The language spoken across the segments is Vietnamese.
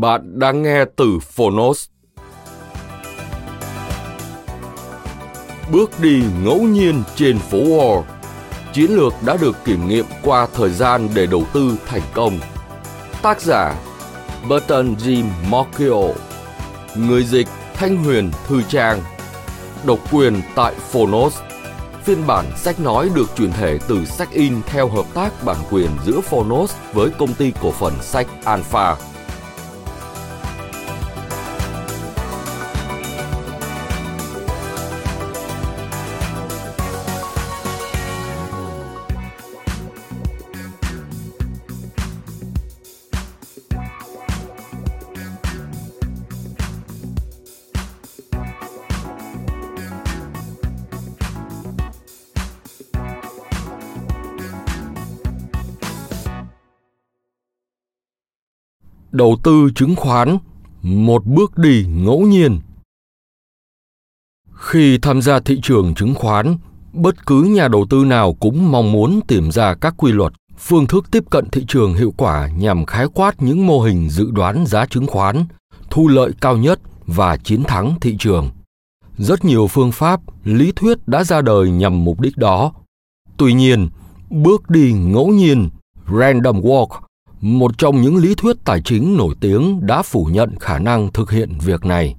Bạn đang nghe từ Phonos. Bước đi ngẫu nhiên trên phố Wall Chiến lược đã được kiểm nghiệm qua thời gian để đầu tư thành công. Tác giả Burton G. Mocchio Người dịch, Thanh Huyền Thư Trang Độc quyền tại Phonos Phiên bản sách nói được chuyển thể từ sách in theo hợp tác bản quyền giữa Phonos với công ty cổ phần sách Alpha. Đầu tư chứng khoán, một bước đi ngẫu nhiên. Khi tham gia thị trường chứng khoán, bất cứ nhà đầu tư nào cũng mong muốn tìm ra các quy luật, phương thức tiếp cận thị trường hiệu quả nhằm khái quát những mô hình dự đoán giá chứng khoán, thu lợi cao nhất và chiến thắng thị trường. Rất nhiều phương pháp, lý thuyết đã ra đời nhằm mục đích đó. Tuy nhiên, bước đi ngẫu nhiên, random walk một trong những lý thuyết tài chính nổi tiếng đã phủ nhận khả năng thực hiện việc này.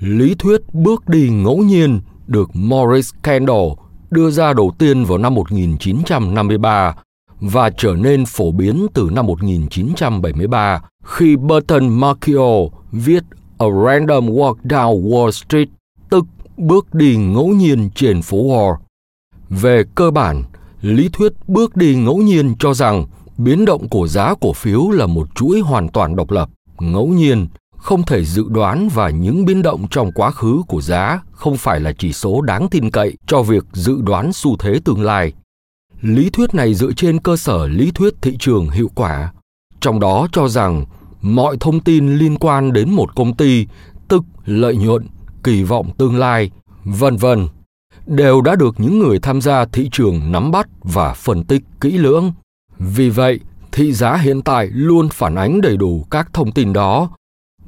Lý thuyết bước đi ngẫu nhiên được Maurice Kendall đưa ra đầu tiên vào năm 1953 và trở nên phổ biến từ năm 1973 khi Burton Markio viết A Random Walk Down Wall Street, tức bước đi ngẫu nhiên trên phố Wall. Về cơ bản, lý thuyết bước đi ngẫu nhiên cho rằng biến động của giá cổ phiếu là một chuỗi hoàn toàn độc lập, ngẫu nhiên, không thể dự đoán và những biến động trong quá khứ của giá không phải là chỉ số đáng tin cậy cho việc dự đoán xu thế tương lai. Lý thuyết này dựa trên cơ sở lý thuyết thị trường hiệu quả, trong đó cho rằng mọi thông tin liên quan đến một công ty, tức lợi nhuận, kỳ vọng tương lai, vân vân, đều đã được những người tham gia thị trường nắm bắt và phân tích kỹ lưỡng vì vậy, thị giá hiện tại luôn phản ánh đầy đủ các thông tin đó.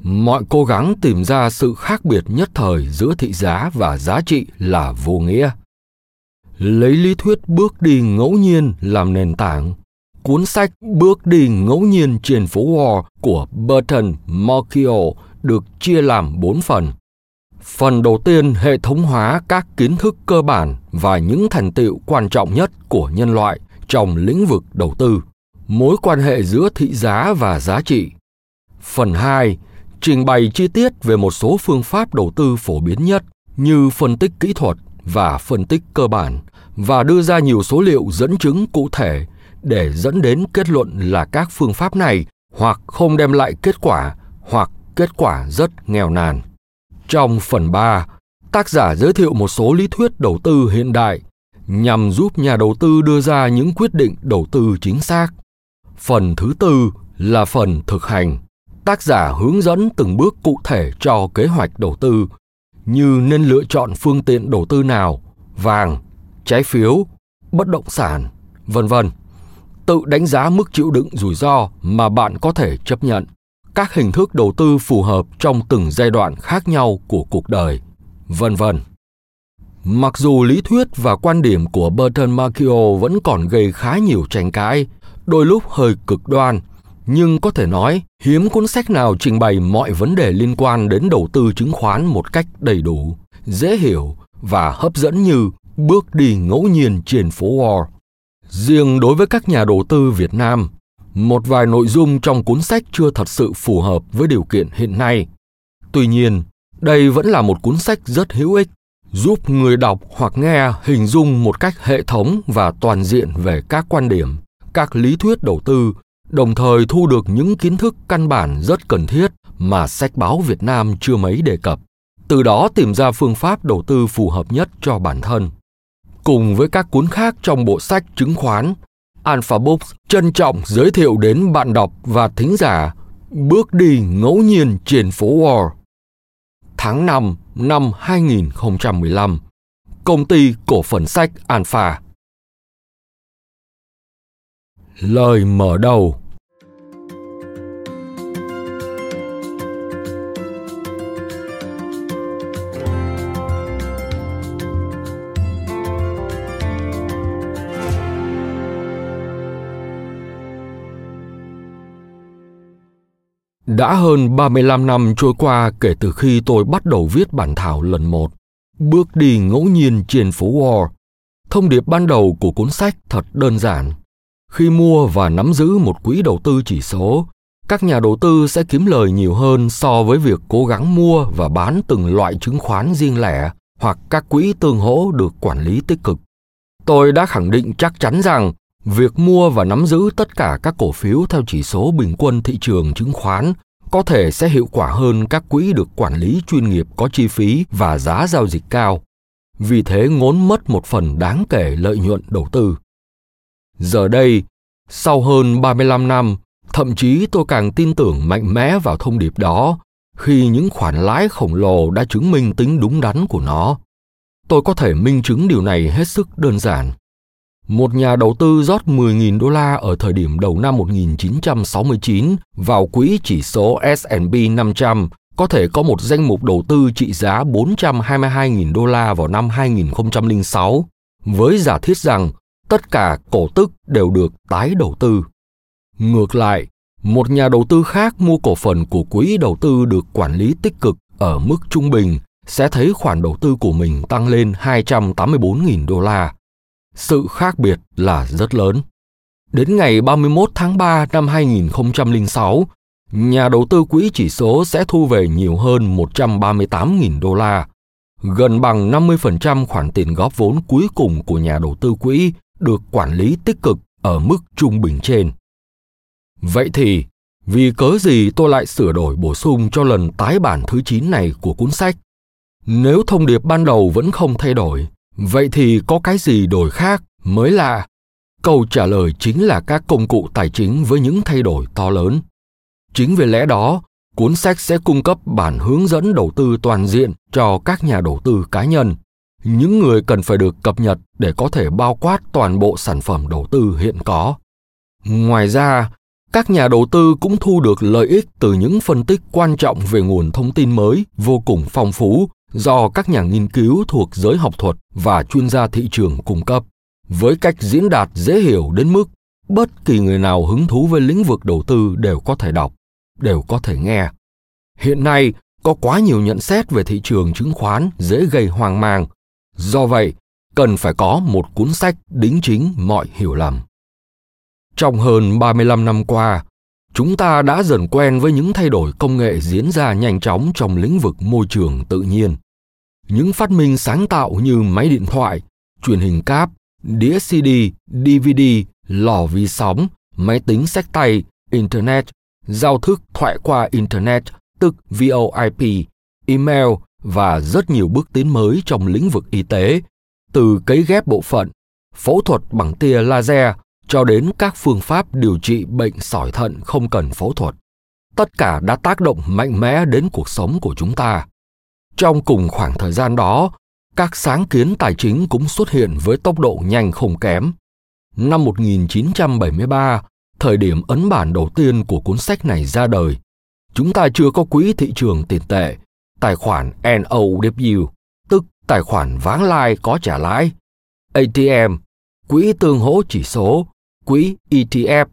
Mọi cố gắng tìm ra sự khác biệt nhất thời giữa thị giá và giá trị là vô nghĩa. Lấy lý thuyết bước đi ngẫu nhiên làm nền tảng, cuốn sách Bước đi ngẫu nhiên trên phố Wall của Burton Malkiel được chia làm bốn phần. Phần đầu tiên hệ thống hóa các kiến thức cơ bản và những thành tựu quan trọng nhất của nhân loại trong lĩnh vực đầu tư, mối quan hệ giữa thị giá và giá trị. Phần 2 trình bày chi tiết về một số phương pháp đầu tư phổ biến nhất như phân tích kỹ thuật và phân tích cơ bản và đưa ra nhiều số liệu dẫn chứng cụ thể để dẫn đến kết luận là các phương pháp này hoặc không đem lại kết quả hoặc kết quả rất nghèo nàn. Trong phần 3, tác giả giới thiệu một số lý thuyết đầu tư hiện đại nhằm giúp nhà đầu tư đưa ra những quyết định đầu tư chính xác. Phần thứ tư là phần thực hành. Tác giả hướng dẫn từng bước cụ thể cho kế hoạch đầu tư, như nên lựa chọn phương tiện đầu tư nào, vàng, trái phiếu, bất động sản, vân vân. Tự đánh giá mức chịu đựng rủi ro mà bạn có thể chấp nhận. Các hình thức đầu tư phù hợp trong từng giai đoạn khác nhau của cuộc đời, vân vân. Mặc dù lý thuyết và quan điểm của Burton Markio vẫn còn gây khá nhiều tranh cãi, đôi lúc hơi cực đoan, nhưng có thể nói hiếm cuốn sách nào trình bày mọi vấn đề liên quan đến đầu tư chứng khoán một cách đầy đủ, dễ hiểu và hấp dẫn như bước đi ngẫu nhiên trên phố Wall. Riêng đối với các nhà đầu tư Việt Nam, một vài nội dung trong cuốn sách chưa thật sự phù hợp với điều kiện hiện nay. Tuy nhiên, đây vẫn là một cuốn sách rất hữu ích, giúp người đọc hoặc nghe hình dung một cách hệ thống và toàn diện về các quan điểm, các lý thuyết đầu tư, đồng thời thu được những kiến thức căn bản rất cần thiết mà sách báo Việt Nam chưa mấy đề cập. Từ đó tìm ra phương pháp đầu tư phù hợp nhất cho bản thân. Cùng với các cuốn khác trong bộ sách chứng khoán, Alpha Books trân trọng giới thiệu đến bạn đọc và thính giả Bước đi ngẫu nhiên trên phố Wall. Tháng 5 năm 2015, công ty cổ phần sách Alpha. Lời mở đầu Đã hơn 35 năm trôi qua kể từ khi tôi bắt đầu viết bản thảo lần một, bước đi ngẫu nhiên trên phố Wall. Thông điệp ban đầu của cuốn sách thật đơn giản. Khi mua và nắm giữ một quỹ đầu tư chỉ số, các nhà đầu tư sẽ kiếm lời nhiều hơn so với việc cố gắng mua và bán từng loại chứng khoán riêng lẻ hoặc các quỹ tương hỗ được quản lý tích cực. Tôi đã khẳng định chắc chắn rằng việc mua và nắm giữ tất cả các cổ phiếu theo chỉ số bình quân thị trường chứng khoán có thể sẽ hiệu quả hơn các quỹ được quản lý chuyên nghiệp có chi phí và giá giao dịch cao. Vì thế ngốn mất một phần đáng kể lợi nhuận đầu tư. Giờ đây, sau hơn 35 năm, thậm chí tôi càng tin tưởng mạnh mẽ vào thông điệp đó khi những khoản lãi khổng lồ đã chứng minh tính đúng đắn của nó. Tôi có thể minh chứng điều này hết sức đơn giản. Một nhà đầu tư rót 10.000 đô la ở thời điểm đầu năm 1969 vào quỹ chỉ số S&P 500 có thể có một danh mục đầu tư trị giá 422.000 đô la vào năm 2006, với giả thiết rằng tất cả cổ tức đều được tái đầu tư. Ngược lại, một nhà đầu tư khác mua cổ phần của quỹ đầu tư được quản lý tích cực ở mức trung bình sẽ thấy khoản đầu tư của mình tăng lên 284.000 đô la sự khác biệt là rất lớn. Đến ngày 31 tháng 3 năm 2006, nhà đầu tư quỹ chỉ số sẽ thu về nhiều hơn 138.000 đô la, gần bằng 50% khoản tiền góp vốn cuối cùng của nhà đầu tư quỹ được quản lý tích cực ở mức trung bình trên. Vậy thì, vì cớ gì tôi lại sửa đổi bổ sung cho lần tái bản thứ 9 này của cuốn sách? Nếu thông điệp ban đầu vẫn không thay đổi, vậy thì có cái gì đổi khác mới lạ? Câu trả lời chính là các công cụ tài chính với những thay đổi to lớn. Chính vì lẽ đó, cuốn sách sẽ cung cấp bản hướng dẫn đầu tư toàn diện cho các nhà đầu tư cá nhân. Những người cần phải được cập nhật để có thể bao quát toàn bộ sản phẩm đầu tư hiện có. Ngoài ra, các nhà đầu tư cũng thu được lợi ích từ những phân tích quan trọng về nguồn thông tin mới vô cùng phong phú do các nhà nghiên cứu thuộc giới học thuật và chuyên gia thị trường cung cấp. Với cách diễn đạt dễ hiểu đến mức bất kỳ người nào hứng thú với lĩnh vực đầu tư đều có thể đọc đều có thể nghe. Hiện nay có quá nhiều nhận xét về thị trường chứng khoán dễ gây hoang mang. Do vậy cần phải có một cuốn sách đính chính mọi hiểu lầm. Trong hơn 35 năm qua, chúng ta đã dần quen với những thay đổi công nghệ diễn ra nhanh chóng trong lĩnh vực môi trường tự nhiên. Những phát minh sáng tạo như máy điện thoại, truyền hình cáp, đĩa CD, DVD, lò vi sóng, máy tính sách tay, Internet, giao thức thoại qua Internet, tức VoIP, email và rất nhiều bước tiến mới trong lĩnh vực y tế, từ cấy ghép bộ phận, phẫu thuật bằng tia laser cho đến các phương pháp điều trị bệnh sỏi thận không cần phẫu thuật. Tất cả đã tác động mạnh mẽ đến cuộc sống của chúng ta. Trong cùng khoảng thời gian đó, các sáng kiến tài chính cũng xuất hiện với tốc độ nhanh không kém. Năm 1973, thời điểm ấn bản đầu tiên của cuốn sách này ra đời, chúng ta chưa có quỹ thị trường tiền tệ, tài khoản NOW, tức tài khoản vãng lai có trả lãi, ATM, quỹ tương hỗ chỉ số, quỹ ETF,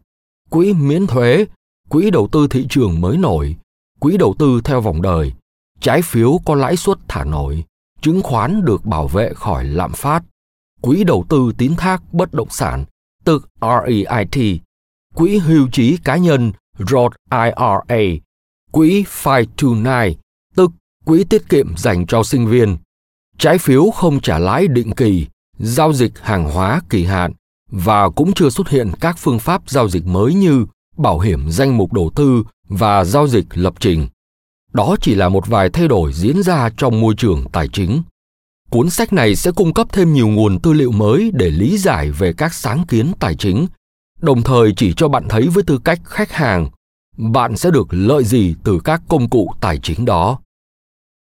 quỹ miễn thuế, quỹ đầu tư thị trường mới nổi, quỹ đầu tư theo vòng đời, trái phiếu có lãi suất thả nổi, chứng khoán được bảo vệ khỏi lạm phát, quỹ đầu tư tín thác bất động sản, tức REIT, quỹ hưu trí cá nhân Roth IRA, quỹ 529, tức quỹ tiết kiệm dành cho sinh viên, trái phiếu không trả lãi định kỳ, giao dịch hàng hóa kỳ hạn và cũng chưa xuất hiện các phương pháp giao dịch mới như bảo hiểm danh mục đầu tư và giao dịch lập trình. Đó chỉ là một vài thay đổi diễn ra trong môi trường tài chính. Cuốn sách này sẽ cung cấp thêm nhiều nguồn tư liệu mới để lý giải về các sáng kiến tài chính, đồng thời chỉ cho bạn thấy với tư cách khách hàng, bạn sẽ được lợi gì từ các công cụ tài chính đó.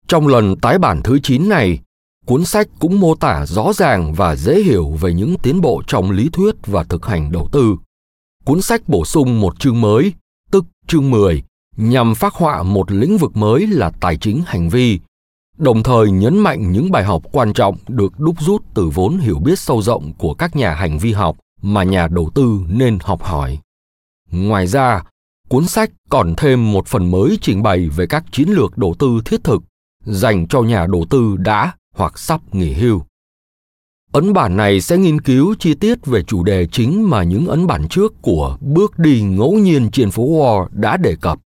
Trong lần tái bản thứ 9 này, cuốn sách cũng mô tả rõ ràng và dễ hiểu về những tiến bộ trong lý thuyết và thực hành đầu tư. Cuốn sách bổ sung một chương mới, tức chương 10, nhằm phát họa một lĩnh vực mới là tài chính hành vi, đồng thời nhấn mạnh những bài học quan trọng được đúc rút từ vốn hiểu biết sâu rộng của các nhà hành vi học mà nhà đầu tư nên học hỏi. Ngoài ra, cuốn sách còn thêm một phần mới trình bày về các chiến lược đầu tư thiết thực dành cho nhà đầu tư đã hoặc sắp nghỉ hưu. Ấn bản này sẽ nghiên cứu chi tiết về chủ đề chính mà những ấn bản trước của Bước đi ngẫu nhiên trên phố Wall đã đề cập,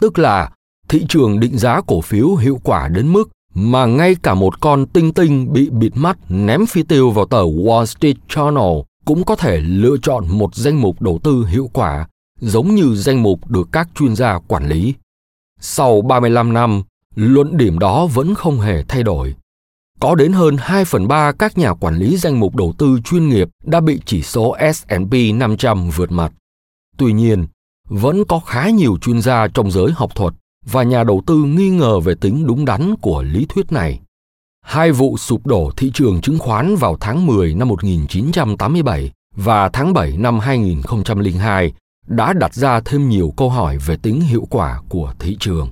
tức là thị trường định giá cổ phiếu hiệu quả đến mức mà ngay cả một con tinh tinh bị bịt mắt ném phi tiêu vào tờ Wall Street Journal cũng có thể lựa chọn một danh mục đầu tư hiệu quả giống như danh mục được các chuyên gia quản lý. Sau 35 năm, luận điểm đó vẫn không hề thay đổi. Có đến hơn 2 phần 3 các nhà quản lý danh mục đầu tư chuyên nghiệp đã bị chỉ số S&P 500 vượt mặt. Tuy nhiên, vẫn có khá nhiều chuyên gia trong giới học thuật và nhà đầu tư nghi ngờ về tính đúng đắn của lý thuyết này. Hai vụ sụp đổ thị trường chứng khoán vào tháng 10 năm 1987 và tháng 7 năm 2002 đã đặt ra thêm nhiều câu hỏi về tính hiệu quả của thị trường.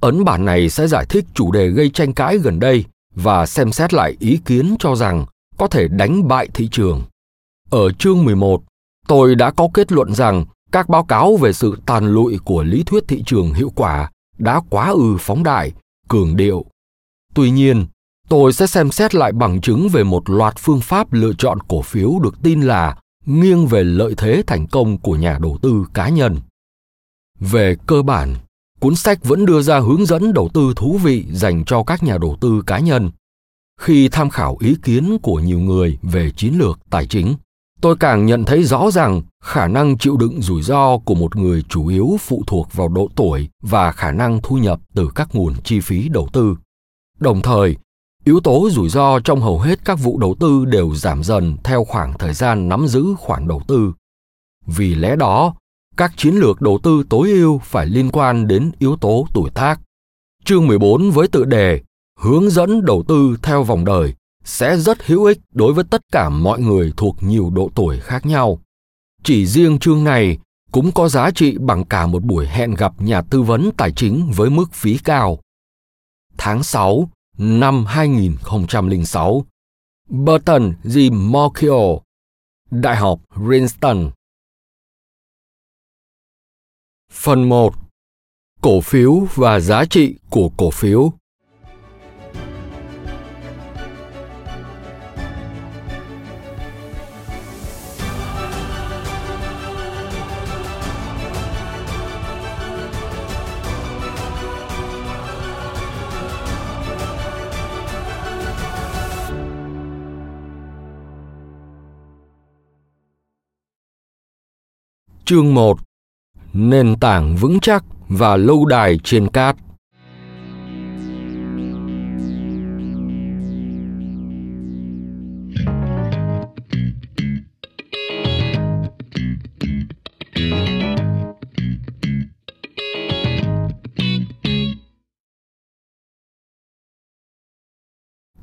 Ấn bản này sẽ giải thích chủ đề gây tranh cãi gần đây và xem xét lại ý kiến cho rằng có thể đánh bại thị trường. Ở chương 11, tôi đã có kết luận rằng các báo cáo về sự tàn lụi của lý thuyết thị trường hiệu quả đã quá ư phóng đại, cường điệu. Tuy nhiên, tôi sẽ xem xét lại bằng chứng về một loạt phương pháp lựa chọn cổ phiếu được tin là nghiêng về lợi thế thành công của nhà đầu tư cá nhân. Về cơ bản, cuốn sách vẫn đưa ra hướng dẫn đầu tư thú vị dành cho các nhà đầu tư cá nhân. Khi tham khảo ý kiến của nhiều người về chiến lược tài chính, tôi càng nhận thấy rõ rằng khả năng chịu đựng rủi ro của một người chủ yếu phụ thuộc vào độ tuổi và khả năng thu nhập từ các nguồn chi phí đầu tư. Đồng thời, yếu tố rủi ro trong hầu hết các vụ đầu tư đều giảm dần theo khoảng thời gian nắm giữ khoản đầu tư. Vì lẽ đó, các chiến lược đầu tư tối ưu phải liên quan đến yếu tố tuổi tác. Chương 14 với tựa đề Hướng dẫn đầu tư theo vòng đời sẽ rất hữu ích đối với tất cả mọi người thuộc nhiều độ tuổi khác nhau. Chỉ riêng chương này cũng có giá trị bằng cả một buổi hẹn gặp nhà tư vấn tài chính với mức phí cao. Tháng 6 năm 2006, Burton G. Morchio, Đại học Princeton. Phần 1. Cổ phiếu và giá trị của cổ phiếu Chương 1 Nền tảng vững chắc và lâu đài trên cát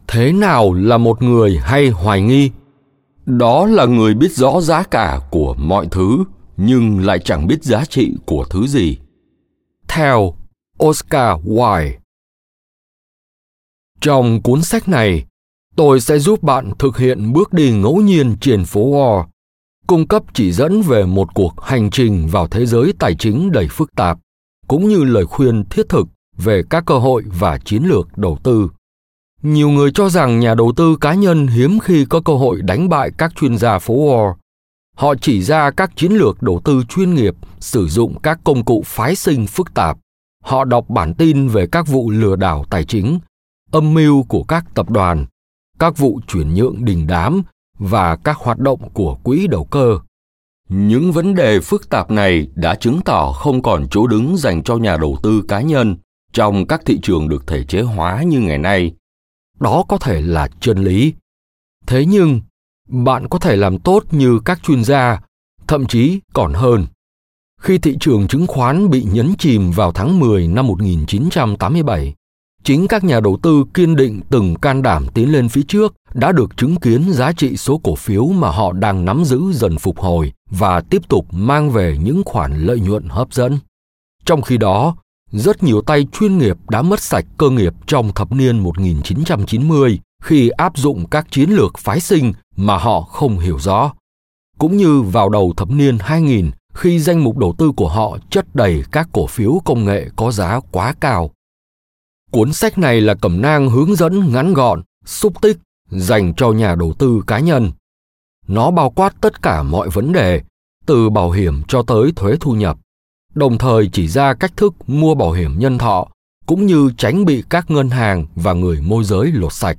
Thế nào là một người hay hoài nghi? Đó là người biết rõ giá cả của mọi thứ nhưng lại chẳng biết giá trị của thứ gì. Theo Oscar Wilde Trong cuốn sách này, Tôi sẽ giúp bạn thực hiện bước đi ngẫu nhiên trên phố Wall, cung cấp chỉ dẫn về một cuộc hành trình vào thế giới tài chính đầy phức tạp, cũng như lời khuyên thiết thực về các cơ hội và chiến lược đầu tư. Nhiều người cho rằng nhà đầu tư cá nhân hiếm khi có cơ hội đánh bại các chuyên gia phố Wall. Họ chỉ ra các chiến lược đầu tư chuyên nghiệp sử dụng các công cụ phái sinh phức tạp. Họ đọc bản tin về các vụ lừa đảo tài chính, âm mưu của các tập đoàn, các vụ chuyển nhượng đình đám và các hoạt động của quỹ đầu cơ. Những vấn đề phức tạp này đã chứng tỏ không còn chỗ đứng dành cho nhà đầu tư cá nhân trong các thị trường được thể chế hóa như ngày nay. Đó có thể là chân lý. Thế nhưng, bạn có thể làm tốt như các chuyên gia, thậm chí còn hơn. Khi thị trường chứng khoán bị nhấn chìm vào tháng 10 năm 1987, chính các nhà đầu tư kiên định từng can đảm tiến lên phía trước đã được chứng kiến giá trị số cổ phiếu mà họ đang nắm giữ dần phục hồi và tiếp tục mang về những khoản lợi nhuận hấp dẫn. Trong khi đó, rất nhiều tay chuyên nghiệp đã mất sạch cơ nghiệp trong thập niên 1990 khi áp dụng các chiến lược phái sinh mà họ không hiểu rõ. Cũng như vào đầu thập niên 2000 khi danh mục đầu tư của họ chất đầy các cổ phiếu công nghệ có giá quá cao. Cuốn sách này là cẩm nang hướng dẫn ngắn gọn, xúc tích dành cho nhà đầu tư cá nhân. Nó bao quát tất cả mọi vấn đề, từ bảo hiểm cho tới thuế thu nhập, đồng thời chỉ ra cách thức mua bảo hiểm nhân thọ cũng như tránh bị các ngân hàng và người môi giới lột sạch.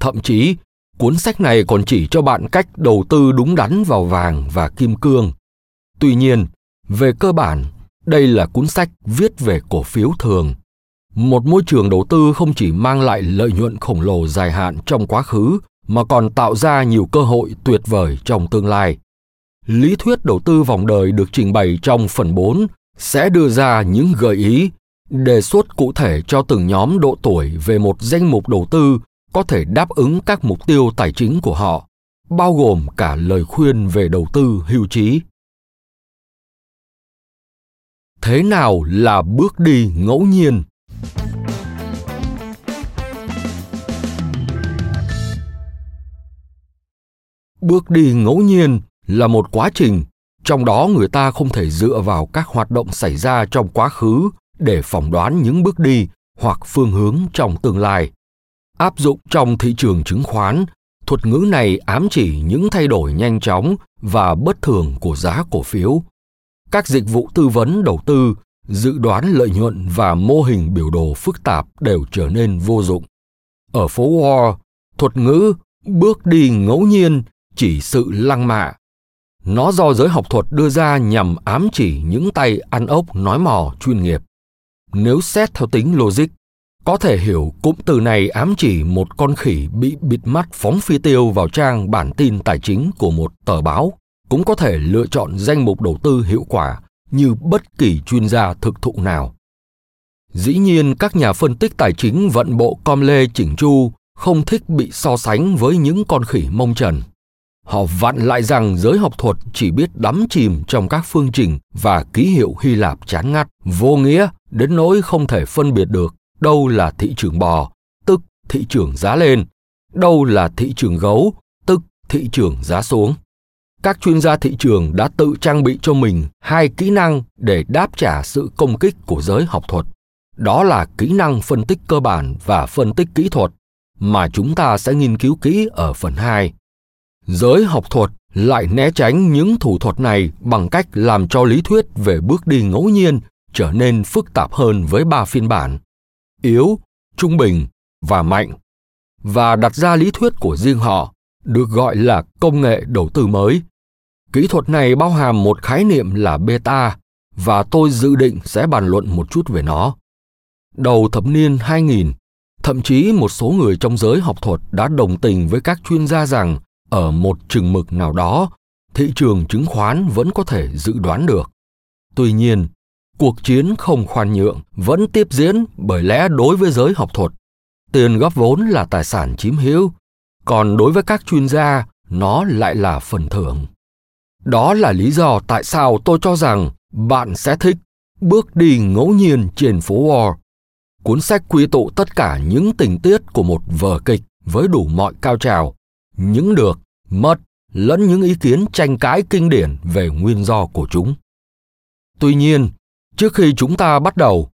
Thậm chí, cuốn sách này còn chỉ cho bạn cách đầu tư đúng đắn vào vàng và kim cương. Tuy nhiên, về cơ bản, đây là cuốn sách viết về cổ phiếu thường. Một môi trường đầu tư không chỉ mang lại lợi nhuận khổng lồ dài hạn trong quá khứ mà còn tạo ra nhiều cơ hội tuyệt vời trong tương lai. Lý thuyết đầu tư vòng đời được trình bày trong phần 4 sẽ đưa ra những gợi ý, đề xuất cụ thể cho từng nhóm độ tuổi về một danh mục đầu tư có thể đáp ứng các mục tiêu tài chính của họ, bao gồm cả lời khuyên về đầu tư hưu trí. Thế nào là bước đi ngẫu nhiên? Bước đi ngẫu nhiên là một quá trình trong đó người ta không thể dựa vào các hoạt động xảy ra trong quá khứ để phỏng đoán những bước đi hoặc phương hướng trong tương lai áp dụng trong thị trường chứng khoán. Thuật ngữ này ám chỉ những thay đổi nhanh chóng và bất thường của giá cổ phiếu. Các dịch vụ tư vấn đầu tư, dự đoán lợi nhuận và mô hình biểu đồ phức tạp đều trở nên vô dụng. Ở phố wall, thuật ngữ bước đi ngẫu nhiên chỉ sự lăng mạ. Nó do giới học thuật đưa ra nhằm ám chỉ những tay ăn ốc nói mò chuyên nghiệp. Nếu xét theo tính logic có thể hiểu cụm từ này ám chỉ một con khỉ bị bịt mắt phóng phi tiêu vào trang bản tin tài chính của một tờ báo cũng có thể lựa chọn danh mục đầu tư hiệu quả như bất kỳ chuyên gia thực thụ nào. Dĩ nhiên các nhà phân tích tài chính vận bộ com lê chỉnh chu không thích bị so sánh với những con khỉ mông trần. Họ vặn lại rằng giới học thuật chỉ biết đắm chìm trong các phương trình và ký hiệu Hy Lạp chán ngắt, vô nghĩa đến nỗi không thể phân biệt được đâu là thị trường bò, tức thị trường giá lên, đâu là thị trường gấu, tức thị trường giá xuống. Các chuyên gia thị trường đã tự trang bị cho mình hai kỹ năng để đáp trả sự công kích của giới học thuật. Đó là kỹ năng phân tích cơ bản và phân tích kỹ thuật mà chúng ta sẽ nghiên cứu kỹ ở phần 2. Giới học thuật lại né tránh những thủ thuật này bằng cách làm cho lý thuyết về bước đi ngẫu nhiên trở nên phức tạp hơn với ba phiên bản yếu, trung bình và mạnh và đặt ra lý thuyết của riêng họ được gọi là công nghệ đầu tư mới. Kỹ thuật này bao hàm một khái niệm là beta và tôi dự định sẽ bàn luận một chút về nó. Đầu thập niên 2000, thậm chí một số người trong giới học thuật đã đồng tình với các chuyên gia rằng ở một chừng mực nào đó, thị trường chứng khoán vẫn có thể dự đoán được. Tuy nhiên, cuộc chiến không khoan nhượng vẫn tiếp diễn bởi lẽ đối với giới học thuật, tiền góp vốn là tài sản chiếm hữu, còn đối với các chuyên gia, nó lại là phần thưởng. Đó là lý do tại sao tôi cho rằng bạn sẽ thích bước đi ngẫu nhiên trên phố Wall. Cuốn sách quy tụ tất cả những tình tiết của một vở kịch với đủ mọi cao trào, những được, mất, lẫn những ý kiến tranh cãi kinh điển về nguyên do của chúng. Tuy nhiên, trước khi chúng ta bắt đầu,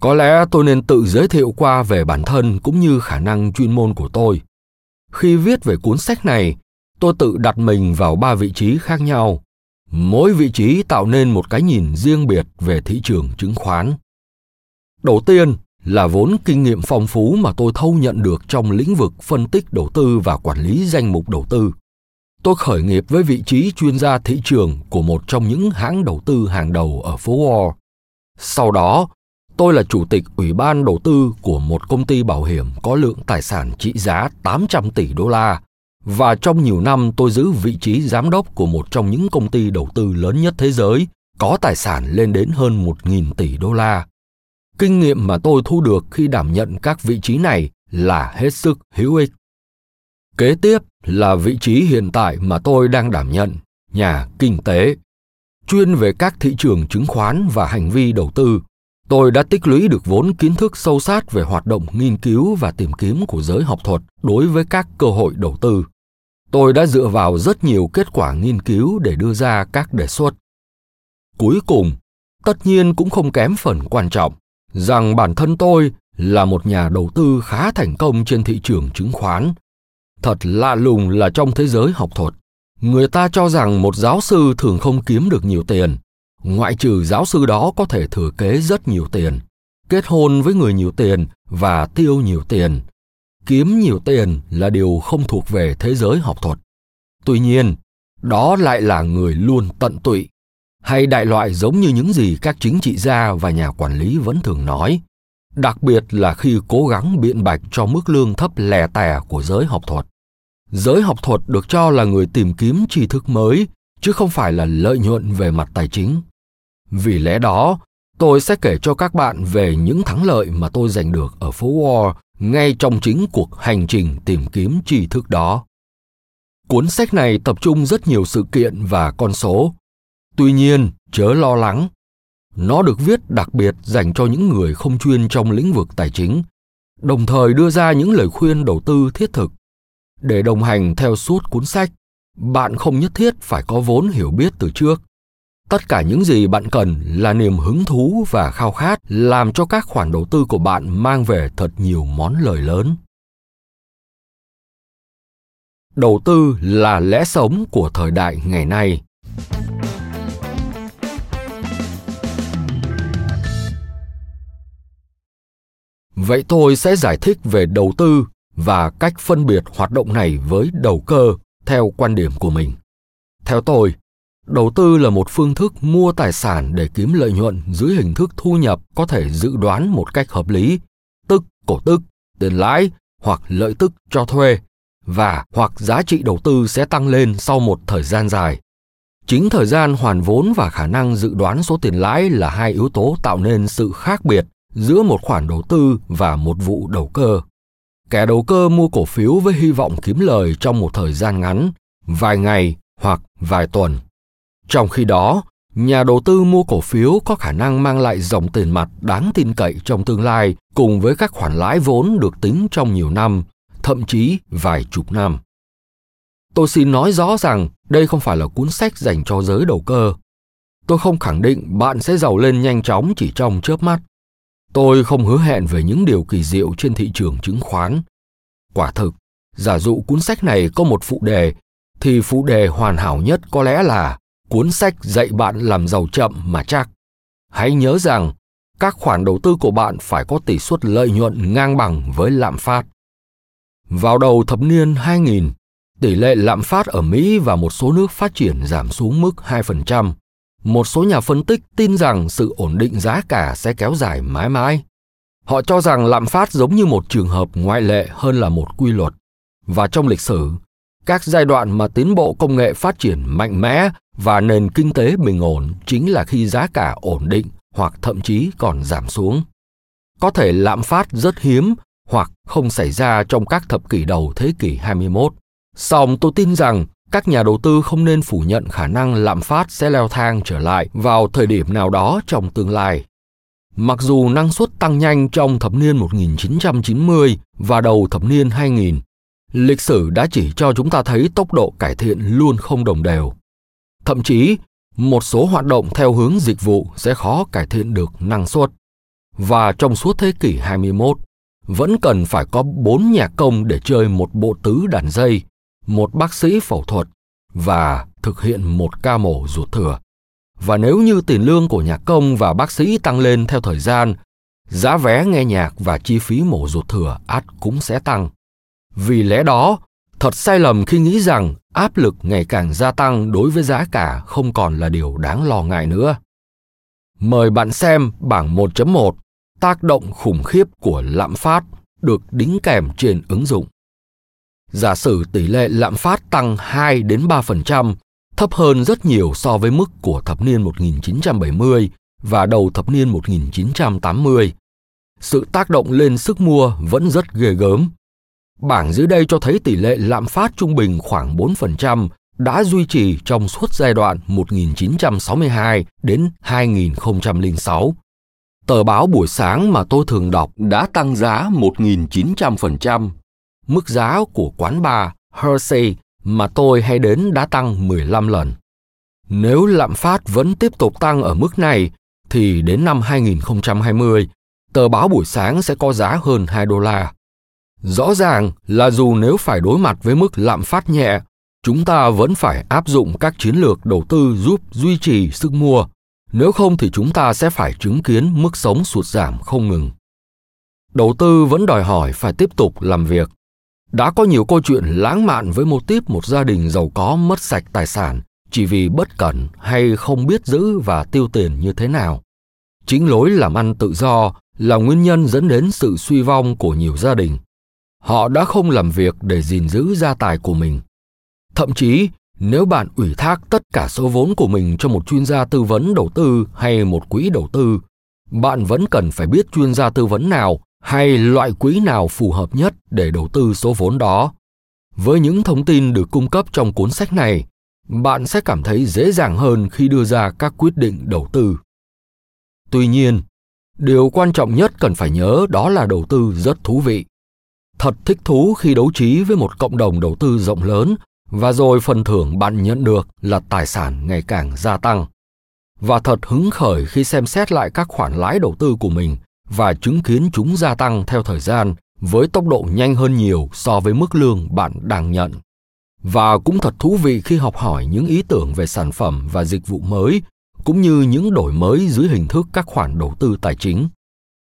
có lẽ tôi nên tự giới thiệu qua về bản thân cũng như khả năng chuyên môn của tôi. Khi viết về cuốn sách này, tôi tự đặt mình vào ba vị trí khác nhau. Mỗi vị trí tạo nên một cái nhìn riêng biệt về thị trường chứng khoán. Đầu tiên là vốn kinh nghiệm phong phú mà tôi thâu nhận được trong lĩnh vực phân tích đầu tư và quản lý danh mục đầu tư. Tôi khởi nghiệp với vị trí chuyên gia thị trường của một trong những hãng đầu tư hàng đầu ở phố Wall. Sau đó, tôi là chủ tịch ủy ban đầu tư của một công ty bảo hiểm có lượng tài sản trị giá 800 tỷ đô la và trong nhiều năm tôi giữ vị trí giám đốc của một trong những công ty đầu tư lớn nhất thế giới có tài sản lên đến hơn 1.000 tỷ đô la. Kinh nghiệm mà tôi thu được khi đảm nhận các vị trí này là hết sức hữu ích. Kế tiếp là vị trí hiện tại mà tôi đang đảm nhận, nhà kinh tế. Chuyên về các thị trường chứng khoán và hành vi đầu tư, tôi đã tích lũy được vốn kiến thức sâu sát về hoạt động nghiên cứu và tìm kiếm của giới học thuật đối với các cơ hội đầu tư. Tôi đã dựa vào rất nhiều kết quả nghiên cứu để đưa ra các đề xuất. Cuối cùng, tất nhiên cũng không kém phần quan trọng, rằng bản thân tôi là một nhà đầu tư khá thành công trên thị trường chứng khoán Thật lạ lùng là trong thế giới học thuật, người ta cho rằng một giáo sư thường không kiếm được nhiều tiền, ngoại trừ giáo sư đó có thể thừa kế rất nhiều tiền, kết hôn với người nhiều tiền và tiêu nhiều tiền. Kiếm nhiều tiền là điều không thuộc về thế giới học thuật. Tuy nhiên, đó lại là người luôn tận tụy, hay đại loại giống như những gì các chính trị gia và nhà quản lý vẫn thường nói, đặc biệt là khi cố gắng biện bạch cho mức lương thấp lè tè của giới học thuật. Giới học thuật được cho là người tìm kiếm tri thức mới, chứ không phải là lợi nhuận về mặt tài chính. Vì lẽ đó, tôi sẽ kể cho các bạn về những thắng lợi mà tôi giành được ở phố Wall ngay trong chính cuộc hành trình tìm kiếm tri thức đó. Cuốn sách này tập trung rất nhiều sự kiện và con số. Tuy nhiên, chớ lo lắng, nó được viết đặc biệt dành cho những người không chuyên trong lĩnh vực tài chính, đồng thời đưa ra những lời khuyên đầu tư thiết thực. Để đồng hành theo suốt cuốn sách, bạn không nhất thiết phải có vốn hiểu biết từ trước. Tất cả những gì bạn cần là niềm hứng thú và khao khát làm cho các khoản đầu tư của bạn mang về thật nhiều món lời lớn. Đầu tư là lẽ sống của thời đại ngày nay. Vậy tôi sẽ giải thích về đầu tư và cách phân biệt hoạt động này với đầu cơ theo quan điểm của mình. Theo tôi, đầu tư là một phương thức mua tài sản để kiếm lợi nhuận dưới hình thức thu nhập có thể dự đoán một cách hợp lý, tức cổ tức, tiền lãi hoặc lợi tức cho thuê và hoặc giá trị đầu tư sẽ tăng lên sau một thời gian dài. Chính thời gian hoàn vốn và khả năng dự đoán số tiền lãi là hai yếu tố tạo nên sự khác biệt giữa một khoản đầu tư và một vụ đầu cơ. Kẻ đầu cơ mua cổ phiếu với hy vọng kiếm lời trong một thời gian ngắn, vài ngày hoặc vài tuần. Trong khi đó, nhà đầu tư mua cổ phiếu có khả năng mang lại dòng tiền mặt đáng tin cậy trong tương lai cùng với các khoản lãi vốn được tính trong nhiều năm, thậm chí vài chục năm. Tôi xin nói rõ rằng đây không phải là cuốn sách dành cho giới đầu cơ. Tôi không khẳng định bạn sẽ giàu lên nhanh chóng chỉ trong chớp mắt. Tôi không hứa hẹn về những điều kỳ diệu trên thị trường chứng khoán. Quả thực, giả dụ cuốn sách này có một phụ đề, thì phụ đề hoàn hảo nhất có lẽ là cuốn sách dạy bạn làm giàu chậm mà chắc. Hãy nhớ rằng, các khoản đầu tư của bạn phải có tỷ suất lợi nhuận ngang bằng với lạm phát. Vào đầu thập niên 2000, tỷ lệ lạm phát ở Mỹ và một số nước phát triển giảm xuống mức 2%, một số nhà phân tích tin rằng sự ổn định giá cả sẽ kéo dài mãi mãi. Họ cho rằng lạm phát giống như một trường hợp ngoại lệ hơn là một quy luật. Và trong lịch sử, các giai đoạn mà tiến bộ công nghệ phát triển mạnh mẽ và nền kinh tế bình ổn chính là khi giá cả ổn định hoặc thậm chí còn giảm xuống. Có thể lạm phát rất hiếm hoặc không xảy ra trong các thập kỷ đầu thế kỷ 21. Song tôi tin rằng các nhà đầu tư không nên phủ nhận khả năng lạm phát sẽ leo thang trở lại vào thời điểm nào đó trong tương lai. Mặc dù năng suất tăng nhanh trong thập niên 1990 và đầu thập niên 2000, lịch sử đã chỉ cho chúng ta thấy tốc độ cải thiện luôn không đồng đều. Thậm chí, một số hoạt động theo hướng dịch vụ sẽ khó cải thiện được năng suất. Và trong suốt thế kỷ 21, vẫn cần phải có bốn nhạc công để chơi một bộ tứ đàn dây, một bác sĩ phẫu thuật và thực hiện một ca mổ ruột thừa. Và nếu như tiền lương của nhạc công và bác sĩ tăng lên theo thời gian, giá vé nghe nhạc và chi phí mổ ruột thừa ắt cũng sẽ tăng. Vì lẽ đó, thật sai lầm khi nghĩ rằng áp lực ngày càng gia tăng đối với giá cả không còn là điều đáng lo ngại nữa. Mời bạn xem bảng 1.1 tác động khủng khiếp của lạm phát được đính kèm trên ứng dụng. Giả sử tỷ lệ lạm phát tăng 2 đến 3%, thấp hơn rất nhiều so với mức của thập niên 1970 và đầu thập niên 1980. Sự tác động lên sức mua vẫn rất ghê gớm. Bảng dưới đây cho thấy tỷ lệ lạm phát trung bình khoảng 4% đã duy trì trong suốt giai đoạn 1962 đến 2006. Tờ báo buổi sáng mà tôi thường đọc đã tăng giá 1.900%. Mức giá của quán bar Hershey mà tôi hay đến đã tăng 15 lần. Nếu lạm phát vẫn tiếp tục tăng ở mức này, thì đến năm 2020, tờ báo buổi sáng sẽ có giá hơn 2 đô la. Rõ ràng là dù nếu phải đối mặt với mức lạm phát nhẹ, chúng ta vẫn phải áp dụng các chiến lược đầu tư giúp duy trì sức mua nếu không thì chúng ta sẽ phải chứng kiến mức sống sụt giảm không ngừng. Đầu tư vẫn đòi hỏi phải tiếp tục làm việc. Đã có nhiều câu chuyện lãng mạn với mô típ một gia đình giàu có mất sạch tài sản chỉ vì bất cẩn hay không biết giữ và tiêu tiền như thế nào. Chính lối làm ăn tự do là nguyên nhân dẫn đến sự suy vong của nhiều gia đình. Họ đã không làm việc để gìn giữ gia tài của mình. Thậm chí, nếu bạn ủy thác tất cả số vốn của mình cho một chuyên gia tư vấn đầu tư hay một quỹ đầu tư, bạn vẫn cần phải biết chuyên gia tư vấn nào hay loại quỹ nào phù hợp nhất để đầu tư số vốn đó. Với những thông tin được cung cấp trong cuốn sách này, bạn sẽ cảm thấy dễ dàng hơn khi đưa ra các quyết định đầu tư. Tuy nhiên, điều quan trọng nhất cần phải nhớ đó là đầu tư rất thú vị. Thật thích thú khi đấu trí với một cộng đồng đầu tư rộng lớn và rồi phần thưởng bạn nhận được là tài sản ngày càng gia tăng. Và thật hứng khởi khi xem xét lại các khoản lãi đầu tư của mình và chứng kiến chúng gia tăng theo thời gian với tốc độ nhanh hơn nhiều so với mức lương bạn đang nhận. Và cũng thật thú vị khi học hỏi những ý tưởng về sản phẩm và dịch vụ mới, cũng như những đổi mới dưới hình thức các khoản đầu tư tài chính.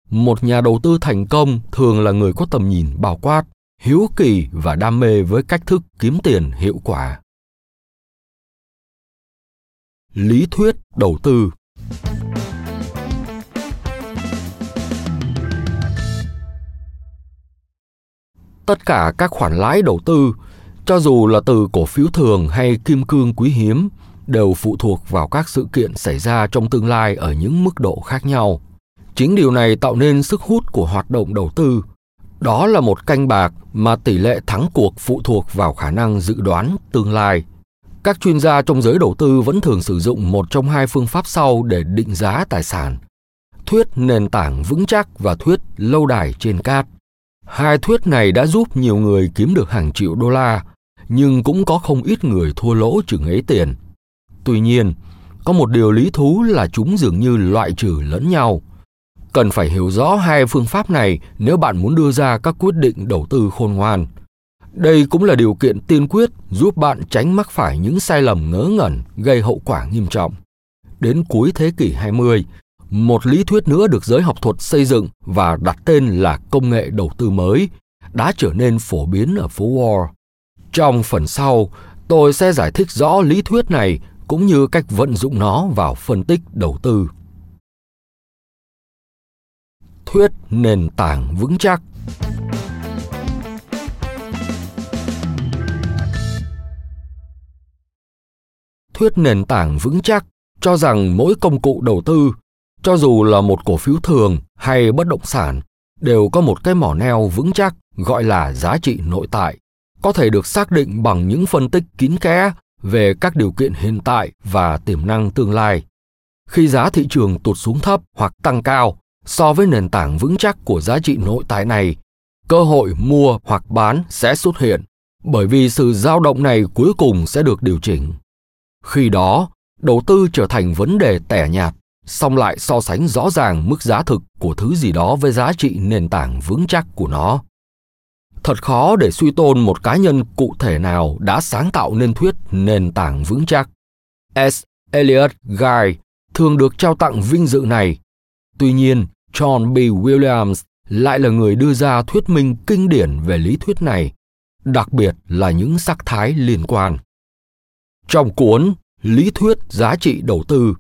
Một nhà đầu tư thành công thường là người có tầm nhìn bao quát, hiếu kỳ và đam mê với cách thức kiếm tiền hiệu quả lý thuyết đầu tư tất cả các khoản lãi đầu tư, cho dù là từ cổ phiếu thường hay kim cương quý hiếm, đều phụ thuộc vào các sự kiện xảy ra trong tương lai ở những mức độ khác nhau chính điều này tạo nên sức hút của hoạt động đầu tư đó là một canh bạc mà tỷ lệ thắng cuộc phụ thuộc vào khả năng dự đoán tương lai. Các chuyên gia trong giới đầu tư vẫn thường sử dụng một trong hai phương pháp sau để định giá tài sản. Thuyết nền tảng vững chắc và thuyết lâu đài trên cát. Hai thuyết này đã giúp nhiều người kiếm được hàng triệu đô la, nhưng cũng có không ít người thua lỗ chừng ấy tiền. Tuy nhiên, có một điều lý thú là chúng dường như loại trừ lẫn nhau cần phải hiểu rõ hai phương pháp này nếu bạn muốn đưa ra các quyết định đầu tư khôn ngoan. Đây cũng là điều kiện tiên quyết giúp bạn tránh mắc phải những sai lầm ngớ ngẩn gây hậu quả nghiêm trọng. Đến cuối thế kỷ 20, một lý thuyết nữa được giới học thuật xây dựng và đặt tên là công nghệ đầu tư mới đã trở nên phổ biến ở phố Wall. Trong phần sau, tôi sẽ giải thích rõ lý thuyết này cũng như cách vận dụng nó vào phân tích đầu tư. thuyết nền tảng vững chắc thuyết nền tảng vững chắc cho rằng mỗi công cụ đầu tư cho dù là một cổ phiếu thường hay bất động sản đều có một cái mỏ neo vững chắc gọi là giá trị nội tại có thể được xác định bằng những phân tích kín kẽ về các điều kiện hiện tại và tiềm năng tương lai khi giá thị trường tụt xuống thấp hoặc tăng cao so với nền tảng vững chắc của giá trị nội tại này cơ hội mua hoặc bán sẽ xuất hiện bởi vì sự dao động này cuối cùng sẽ được điều chỉnh. Khi đó, đầu tư trở thành vấn đề tẻ nhạt, song lại so sánh rõ ràng mức giá thực của thứ gì đó với giá trị nền tảng vững chắc của nó. Thật khó để suy tôn một cá nhân cụ thể nào đã sáng tạo nên thuyết nền tảng vững chắc. S. Eliot Guy thường được trao tặng vinh dự này. Tuy nhiên, John B. Williams lại là người đưa ra thuyết minh kinh điển về lý thuyết này, đặc biệt là những sắc thái liên quan. Trong cuốn Lý thuyết giá trị đầu tư,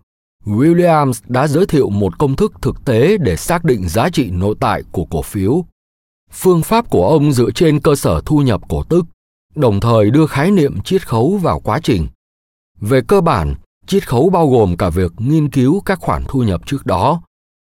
Williams đã giới thiệu một công thức thực tế để xác định giá trị nội tại của cổ phiếu. Phương pháp của ông dựa trên cơ sở thu nhập cổ tức, đồng thời đưa khái niệm chiết khấu vào quá trình. Về cơ bản, chiết khấu bao gồm cả việc nghiên cứu các khoản thu nhập trước đó.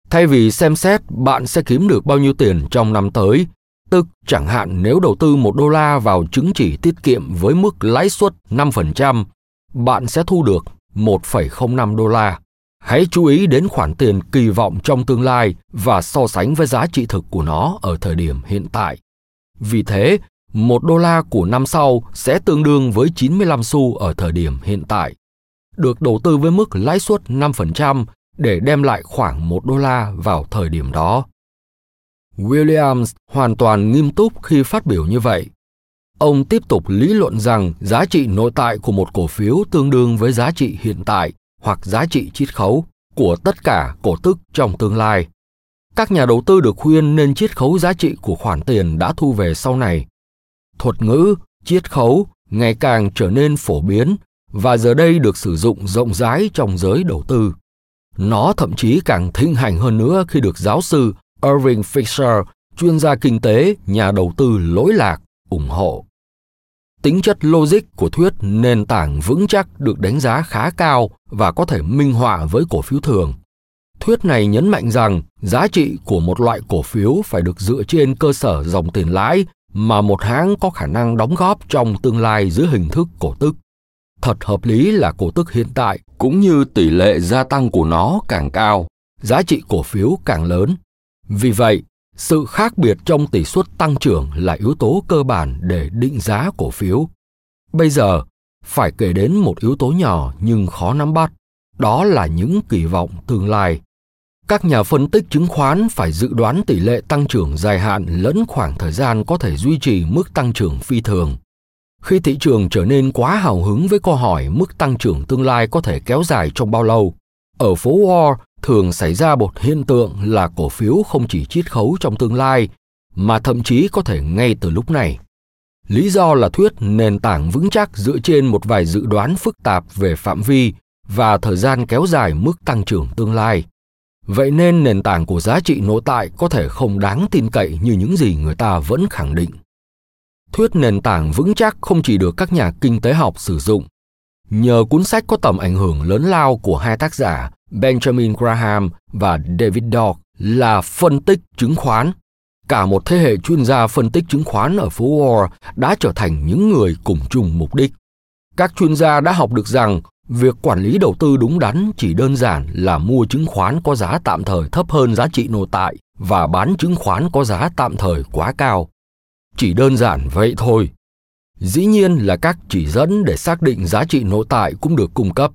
Thay vì xem xét bạn sẽ kiếm được bao nhiêu tiền trong năm tới, tức chẳng hạn nếu đầu tư một đô la vào chứng chỉ tiết kiệm với mức lãi suất 5%, bạn sẽ thu được 1,05 đô la. Hãy chú ý đến khoản tiền kỳ vọng trong tương lai và so sánh với giá trị thực của nó ở thời điểm hiện tại. Vì thế, một đô la của năm sau sẽ tương đương với 95 xu ở thời điểm hiện tại. Được đầu tư với mức lãi suất 5% để đem lại khoảng 1 đô la vào thời điểm đó. Williams hoàn toàn nghiêm túc khi phát biểu như vậy. Ông tiếp tục lý luận rằng giá trị nội tại của một cổ phiếu tương đương với giá trị hiện tại hoặc giá trị chiết khấu của tất cả cổ tức trong tương lai. Các nhà đầu tư được khuyên nên chiết khấu giá trị của khoản tiền đã thu về sau này. Thuật ngữ chiết khấu ngày càng trở nên phổ biến và giờ đây được sử dụng rộng rãi trong giới đầu tư. Nó thậm chí càng thịnh hành hơn nữa khi được giáo sư Irving Fisher, chuyên gia kinh tế, nhà đầu tư lỗi lạc, ủng hộ. Tính chất logic của thuyết nền tảng vững chắc được đánh giá khá cao và có thể minh họa với cổ phiếu thường. Thuyết này nhấn mạnh rằng giá trị của một loại cổ phiếu phải được dựa trên cơ sở dòng tiền lãi mà một hãng có khả năng đóng góp trong tương lai dưới hình thức cổ tức. Thật hợp lý là cổ tức hiện tại cũng như tỷ lệ gia tăng của nó càng cao, giá trị cổ phiếu càng lớn. Vì vậy, sự khác biệt trong tỷ suất tăng trưởng là yếu tố cơ bản để định giá cổ phiếu. Bây giờ, phải kể đến một yếu tố nhỏ nhưng khó nắm bắt, đó là những kỳ vọng tương lai. Các nhà phân tích chứng khoán phải dự đoán tỷ lệ tăng trưởng dài hạn lẫn khoảng thời gian có thể duy trì mức tăng trưởng phi thường. Khi thị trường trở nên quá hào hứng với câu hỏi mức tăng trưởng tương lai có thể kéo dài trong bao lâu, ở phố Wall thường xảy ra một hiện tượng là cổ phiếu không chỉ chiết khấu trong tương lai, mà thậm chí có thể ngay từ lúc này. Lý do là thuyết nền tảng vững chắc dựa trên một vài dự đoán phức tạp về phạm vi và thời gian kéo dài mức tăng trưởng tương lai. Vậy nên nền tảng của giá trị nội tại có thể không đáng tin cậy như những gì người ta vẫn khẳng định. Thuyết nền tảng vững chắc không chỉ được các nhà kinh tế học sử dụng. Nhờ cuốn sách có tầm ảnh hưởng lớn lao của hai tác giả Benjamin Graham và David Dodd là phân tích chứng khoán. Cả một thế hệ chuyên gia phân tích chứng khoán ở phố Wall đã trở thành những người cùng chung mục đích. Các chuyên gia đã học được rằng việc quản lý đầu tư đúng đắn chỉ đơn giản là mua chứng khoán có giá tạm thời thấp hơn giá trị nội tại và bán chứng khoán có giá tạm thời quá cao. Chỉ đơn giản vậy thôi. Dĩ nhiên là các chỉ dẫn để xác định giá trị nội tại cũng được cung cấp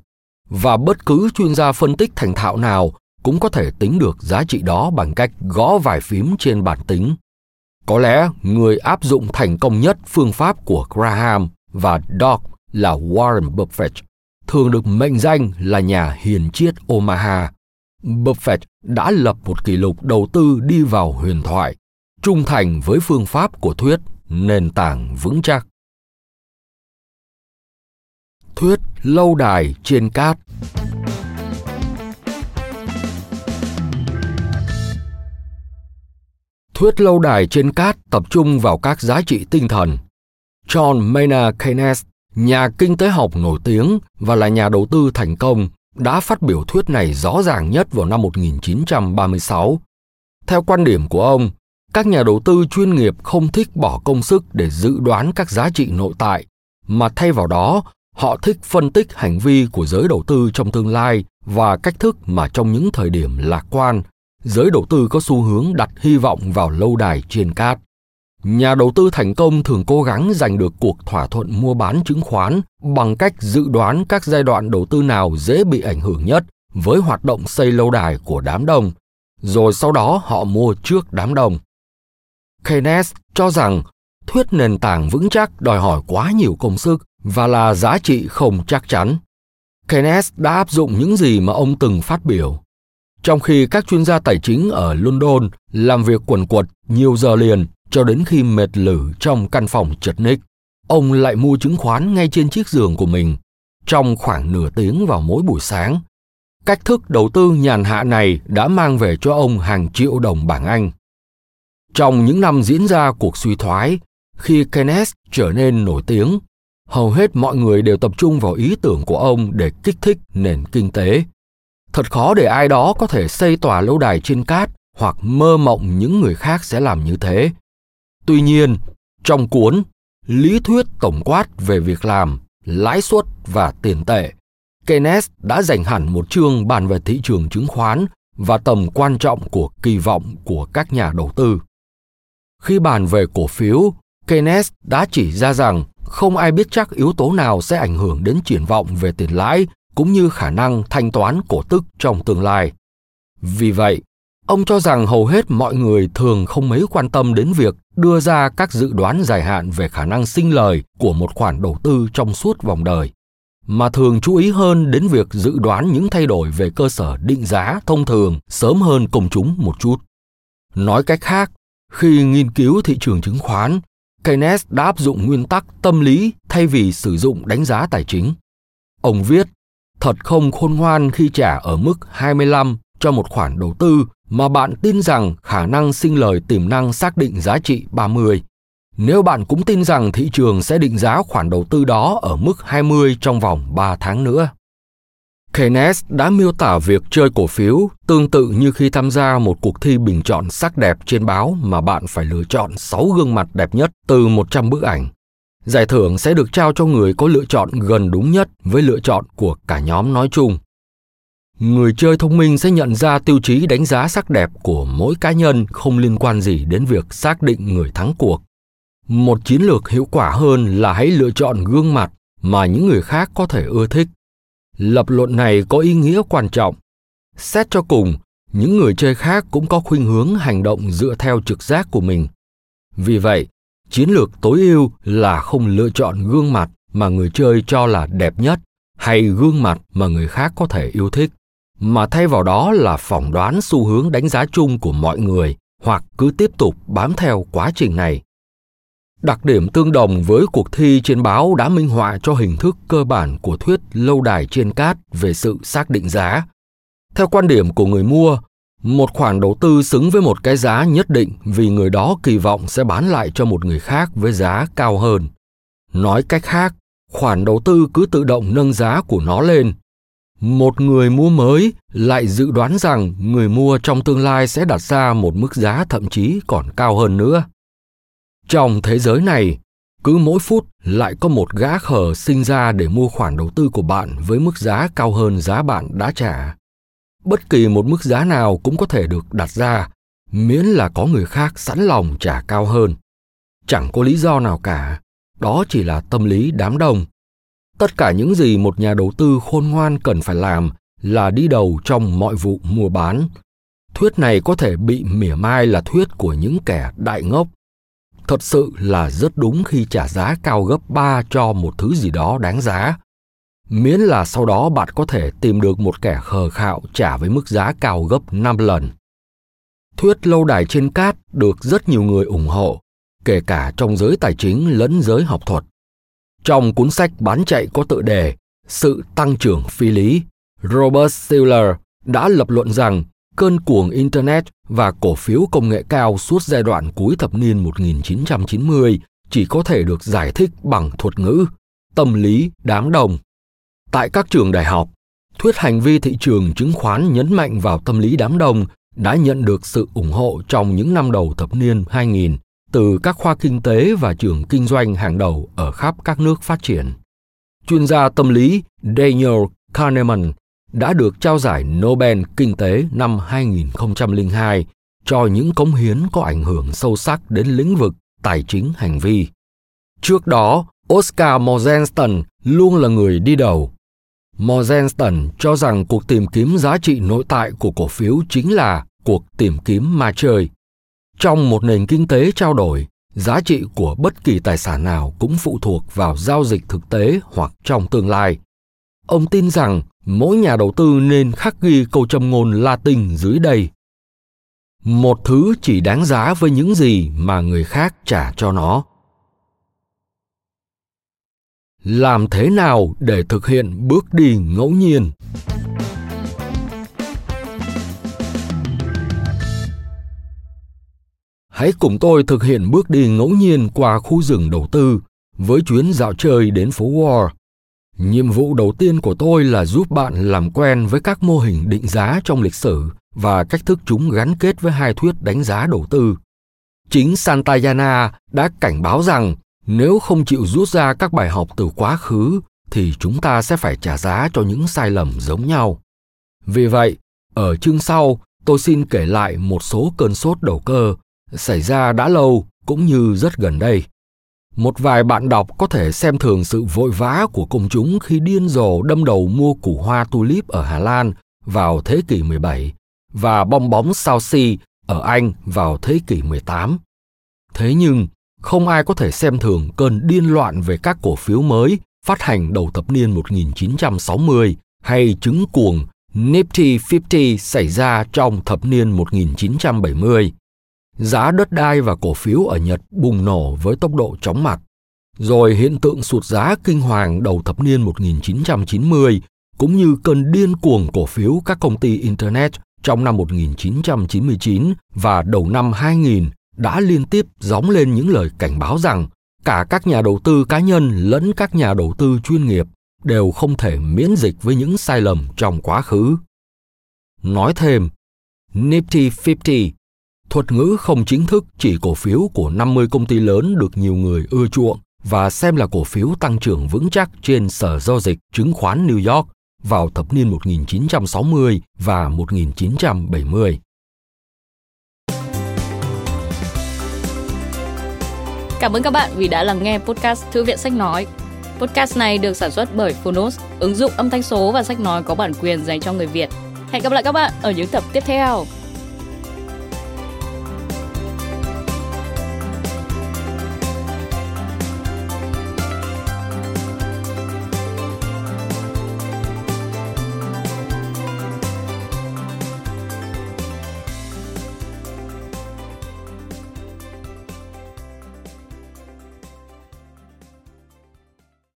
và bất cứ chuyên gia phân tích thành thạo nào cũng có thể tính được giá trị đó bằng cách gõ vài phím trên bản tính. Có lẽ người áp dụng thành công nhất phương pháp của Graham và Doc là Warren Buffett, thường được mệnh danh là nhà hiền triết Omaha. Buffett đã lập một kỷ lục đầu tư đi vào huyền thoại, trung thành với phương pháp của thuyết nền tảng vững chắc. Thuyết lâu đài trên cát Thuyết lâu đài trên cát tập trung vào các giá trị tinh thần. John Maynard Keynes, nhà kinh tế học nổi tiếng và là nhà đầu tư thành công, đã phát biểu thuyết này rõ ràng nhất vào năm 1936. Theo quan điểm của ông, các nhà đầu tư chuyên nghiệp không thích bỏ công sức để dự đoán các giá trị nội tại, mà thay vào đó họ thích phân tích hành vi của giới đầu tư trong tương lai và cách thức mà trong những thời điểm lạc quan giới đầu tư có xu hướng đặt hy vọng vào lâu đài trên cát. Nhà đầu tư thành công thường cố gắng giành được cuộc thỏa thuận mua bán chứng khoán bằng cách dự đoán các giai đoạn đầu tư nào dễ bị ảnh hưởng nhất với hoạt động xây lâu đài của đám đông, rồi sau đó họ mua trước đám đông. Keynes cho rằng thuyết nền tảng vững chắc đòi hỏi quá nhiều công sức và là giá trị không chắc chắn. Keynes đã áp dụng những gì mà ông từng phát biểu. Trong khi các chuyên gia tài chính ở London làm việc quần quật nhiều giờ liền cho đến khi mệt lử trong căn phòng chật ních, ông lại mua chứng khoán ngay trên chiếc giường của mình trong khoảng nửa tiếng vào mỗi buổi sáng. Cách thức đầu tư nhàn hạ này đã mang về cho ông hàng triệu đồng bảng Anh. Trong những năm diễn ra cuộc suy thoái, khi Keynes trở nên nổi tiếng, hầu hết mọi người đều tập trung vào ý tưởng của ông để kích thích nền kinh tế. Thật khó để ai đó có thể xây tòa lâu đài trên cát hoặc mơ mộng những người khác sẽ làm như thế. Tuy nhiên, trong cuốn Lý thuyết tổng quát về việc làm, lãi suất và tiền tệ, Keynes đã dành hẳn một chương bàn về thị trường chứng khoán và tầm quan trọng của kỳ vọng của các nhà đầu tư. Khi bàn về cổ phiếu, Keynes đã chỉ ra rằng không ai biết chắc yếu tố nào sẽ ảnh hưởng đến triển vọng về tiền lãi cũng như khả năng thanh toán cổ tức trong tương lai. Vì vậy, ông cho rằng hầu hết mọi người thường không mấy quan tâm đến việc đưa ra các dự đoán dài hạn về khả năng sinh lời của một khoản đầu tư trong suốt vòng đời, mà thường chú ý hơn đến việc dự đoán những thay đổi về cơ sở định giá thông thường sớm hơn công chúng một chút. Nói cách khác, khi nghiên cứu thị trường chứng khoán, Keynes đã áp dụng nguyên tắc tâm lý thay vì sử dụng đánh giá tài chính. Ông viết, thật không khôn ngoan khi trả ở mức 25 cho một khoản đầu tư mà bạn tin rằng khả năng sinh lời tiềm năng xác định giá trị 30. Nếu bạn cũng tin rằng thị trường sẽ định giá khoản đầu tư đó ở mức 20 trong vòng 3 tháng nữa. Keynes đã miêu tả việc chơi cổ phiếu tương tự như khi tham gia một cuộc thi bình chọn sắc đẹp trên báo mà bạn phải lựa chọn 6 gương mặt đẹp nhất từ 100 bức ảnh. Giải thưởng sẽ được trao cho người có lựa chọn gần đúng nhất với lựa chọn của cả nhóm nói chung. Người chơi thông minh sẽ nhận ra tiêu chí đánh giá sắc đẹp của mỗi cá nhân không liên quan gì đến việc xác định người thắng cuộc. Một chiến lược hiệu quả hơn là hãy lựa chọn gương mặt mà những người khác có thể ưa thích lập luận này có ý nghĩa quan trọng. Xét cho cùng, những người chơi khác cũng có khuynh hướng hành động dựa theo trực giác của mình. Vì vậy, chiến lược tối ưu là không lựa chọn gương mặt mà người chơi cho là đẹp nhất hay gương mặt mà người khác có thể yêu thích, mà thay vào đó là phỏng đoán xu hướng đánh giá chung của mọi người hoặc cứ tiếp tục bám theo quá trình này. Đặc điểm tương đồng với cuộc thi trên báo đã minh họa cho hình thức cơ bản của thuyết lâu đài trên cát về sự xác định giá. Theo quan điểm của người mua, một khoản đầu tư xứng với một cái giá nhất định vì người đó kỳ vọng sẽ bán lại cho một người khác với giá cao hơn. Nói cách khác, khoản đầu tư cứ tự động nâng giá của nó lên. Một người mua mới lại dự đoán rằng người mua trong tương lai sẽ đặt ra một mức giá thậm chí còn cao hơn nữa. Trong thế giới này, cứ mỗi phút lại có một gã khờ sinh ra để mua khoản đầu tư của bạn với mức giá cao hơn giá bạn đã trả. Bất kỳ một mức giá nào cũng có thể được đặt ra, miễn là có người khác sẵn lòng trả cao hơn. Chẳng có lý do nào cả, đó chỉ là tâm lý đám đông. Tất cả những gì một nhà đầu tư khôn ngoan cần phải làm là đi đầu trong mọi vụ mua bán. Thuyết này có thể bị mỉa mai là thuyết của những kẻ đại ngốc thật sự là rất đúng khi trả giá cao gấp 3 cho một thứ gì đó đáng giá. Miễn là sau đó bạn có thể tìm được một kẻ khờ khạo trả với mức giá cao gấp 5 lần. Thuyết lâu đài trên cát được rất nhiều người ủng hộ, kể cả trong giới tài chính lẫn giới học thuật. Trong cuốn sách bán chạy có tựa đề Sự tăng trưởng phi lý, Robert Shiller đã lập luận rằng cơn cuồng Internet và cổ phiếu công nghệ cao suốt giai đoạn cuối thập niên 1990 chỉ có thể được giải thích bằng thuật ngữ, tâm lý đám đồng. Tại các trường đại học, thuyết hành vi thị trường chứng khoán nhấn mạnh vào tâm lý đám đông đã nhận được sự ủng hộ trong những năm đầu thập niên 2000 từ các khoa kinh tế và trường kinh doanh hàng đầu ở khắp các nước phát triển. Chuyên gia tâm lý Daniel Kahneman đã được trao giải Nobel Kinh tế năm 2002 cho những cống hiến có ảnh hưởng sâu sắc đến lĩnh vực tài chính hành vi. Trước đó, Oscar Morgenstern luôn là người đi đầu. Morgenstern cho rằng cuộc tìm kiếm giá trị nội tại của cổ phiếu chính là cuộc tìm kiếm ma chơi. Trong một nền kinh tế trao đổi, giá trị của bất kỳ tài sản nào cũng phụ thuộc vào giao dịch thực tế hoặc trong tương lai. Ông tin rằng mỗi nhà đầu tư nên khắc ghi câu châm ngôn Latin dưới đây. Một thứ chỉ đáng giá với những gì mà người khác trả cho nó. Làm thế nào để thực hiện bước đi ngẫu nhiên? Hãy cùng tôi thực hiện bước đi ngẫu nhiên qua khu rừng đầu tư với chuyến dạo chơi đến phố Wall. Nhiệm vụ đầu tiên của tôi là giúp bạn làm quen với các mô hình định giá trong lịch sử và cách thức chúng gắn kết với hai thuyết đánh giá đầu tư. Chính Santayana đã cảnh báo rằng nếu không chịu rút ra các bài học từ quá khứ thì chúng ta sẽ phải trả giá cho những sai lầm giống nhau. Vì vậy, ở chương sau, tôi xin kể lại một số cơn sốt đầu cơ xảy ra đã lâu cũng như rất gần đây. Một vài bạn đọc có thể xem thường sự vội vã của công chúng khi điên rồ đâm đầu mua củ hoa tulip ở Hà Lan vào thế kỷ 17 và bong bóng South Sea ở Anh vào thế kỷ 18. Thế nhưng, không ai có thể xem thường cơn điên loạn về các cổ phiếu mới phát hành đầu thập niên 1960 hay chứng cuồng Nifty 50 xảy ra trong thập niên 1970 giá đất đai và cổ phiếu ở Nhật bùng nổ với tốc độ chóng mặt. Rồi hiện tượng sụt giá kinh hoàng đầu thập niên 1990 cũng như cơn điên cuồng cổ phiếu các công ty Internet trong năm 1999 và đầu năm 2000 đã liên tiếp gióng lên những lời cảnh báo rằng cả các nhà đầu tư cá nhân lẫn các nhà đầu tư chuyên nghiệp đều không thể miễn dịch với những sai lầm trong quá khứ. Nói thêm, Nifty 50 Thuật ngữ không chính thức chỉ cổ phiếu của 50 công ty lớn được nhiều người ưa chuộng và xem là cổ phiếu tăng trưởng vững chắc trên sở giao dịch chứng khoán New York vào thập niên 1960 và 1970. Cảm ơn các bạn vì đã lắng nghe podcast Thư viện Sách Nói. Podcast này được sản xuất bởi Phonos, ứng dụng âm thanh số và sách nói có bản quyền dành cho người Việt. Hẹn gặp lại các bạn ở những tập tiếp theo.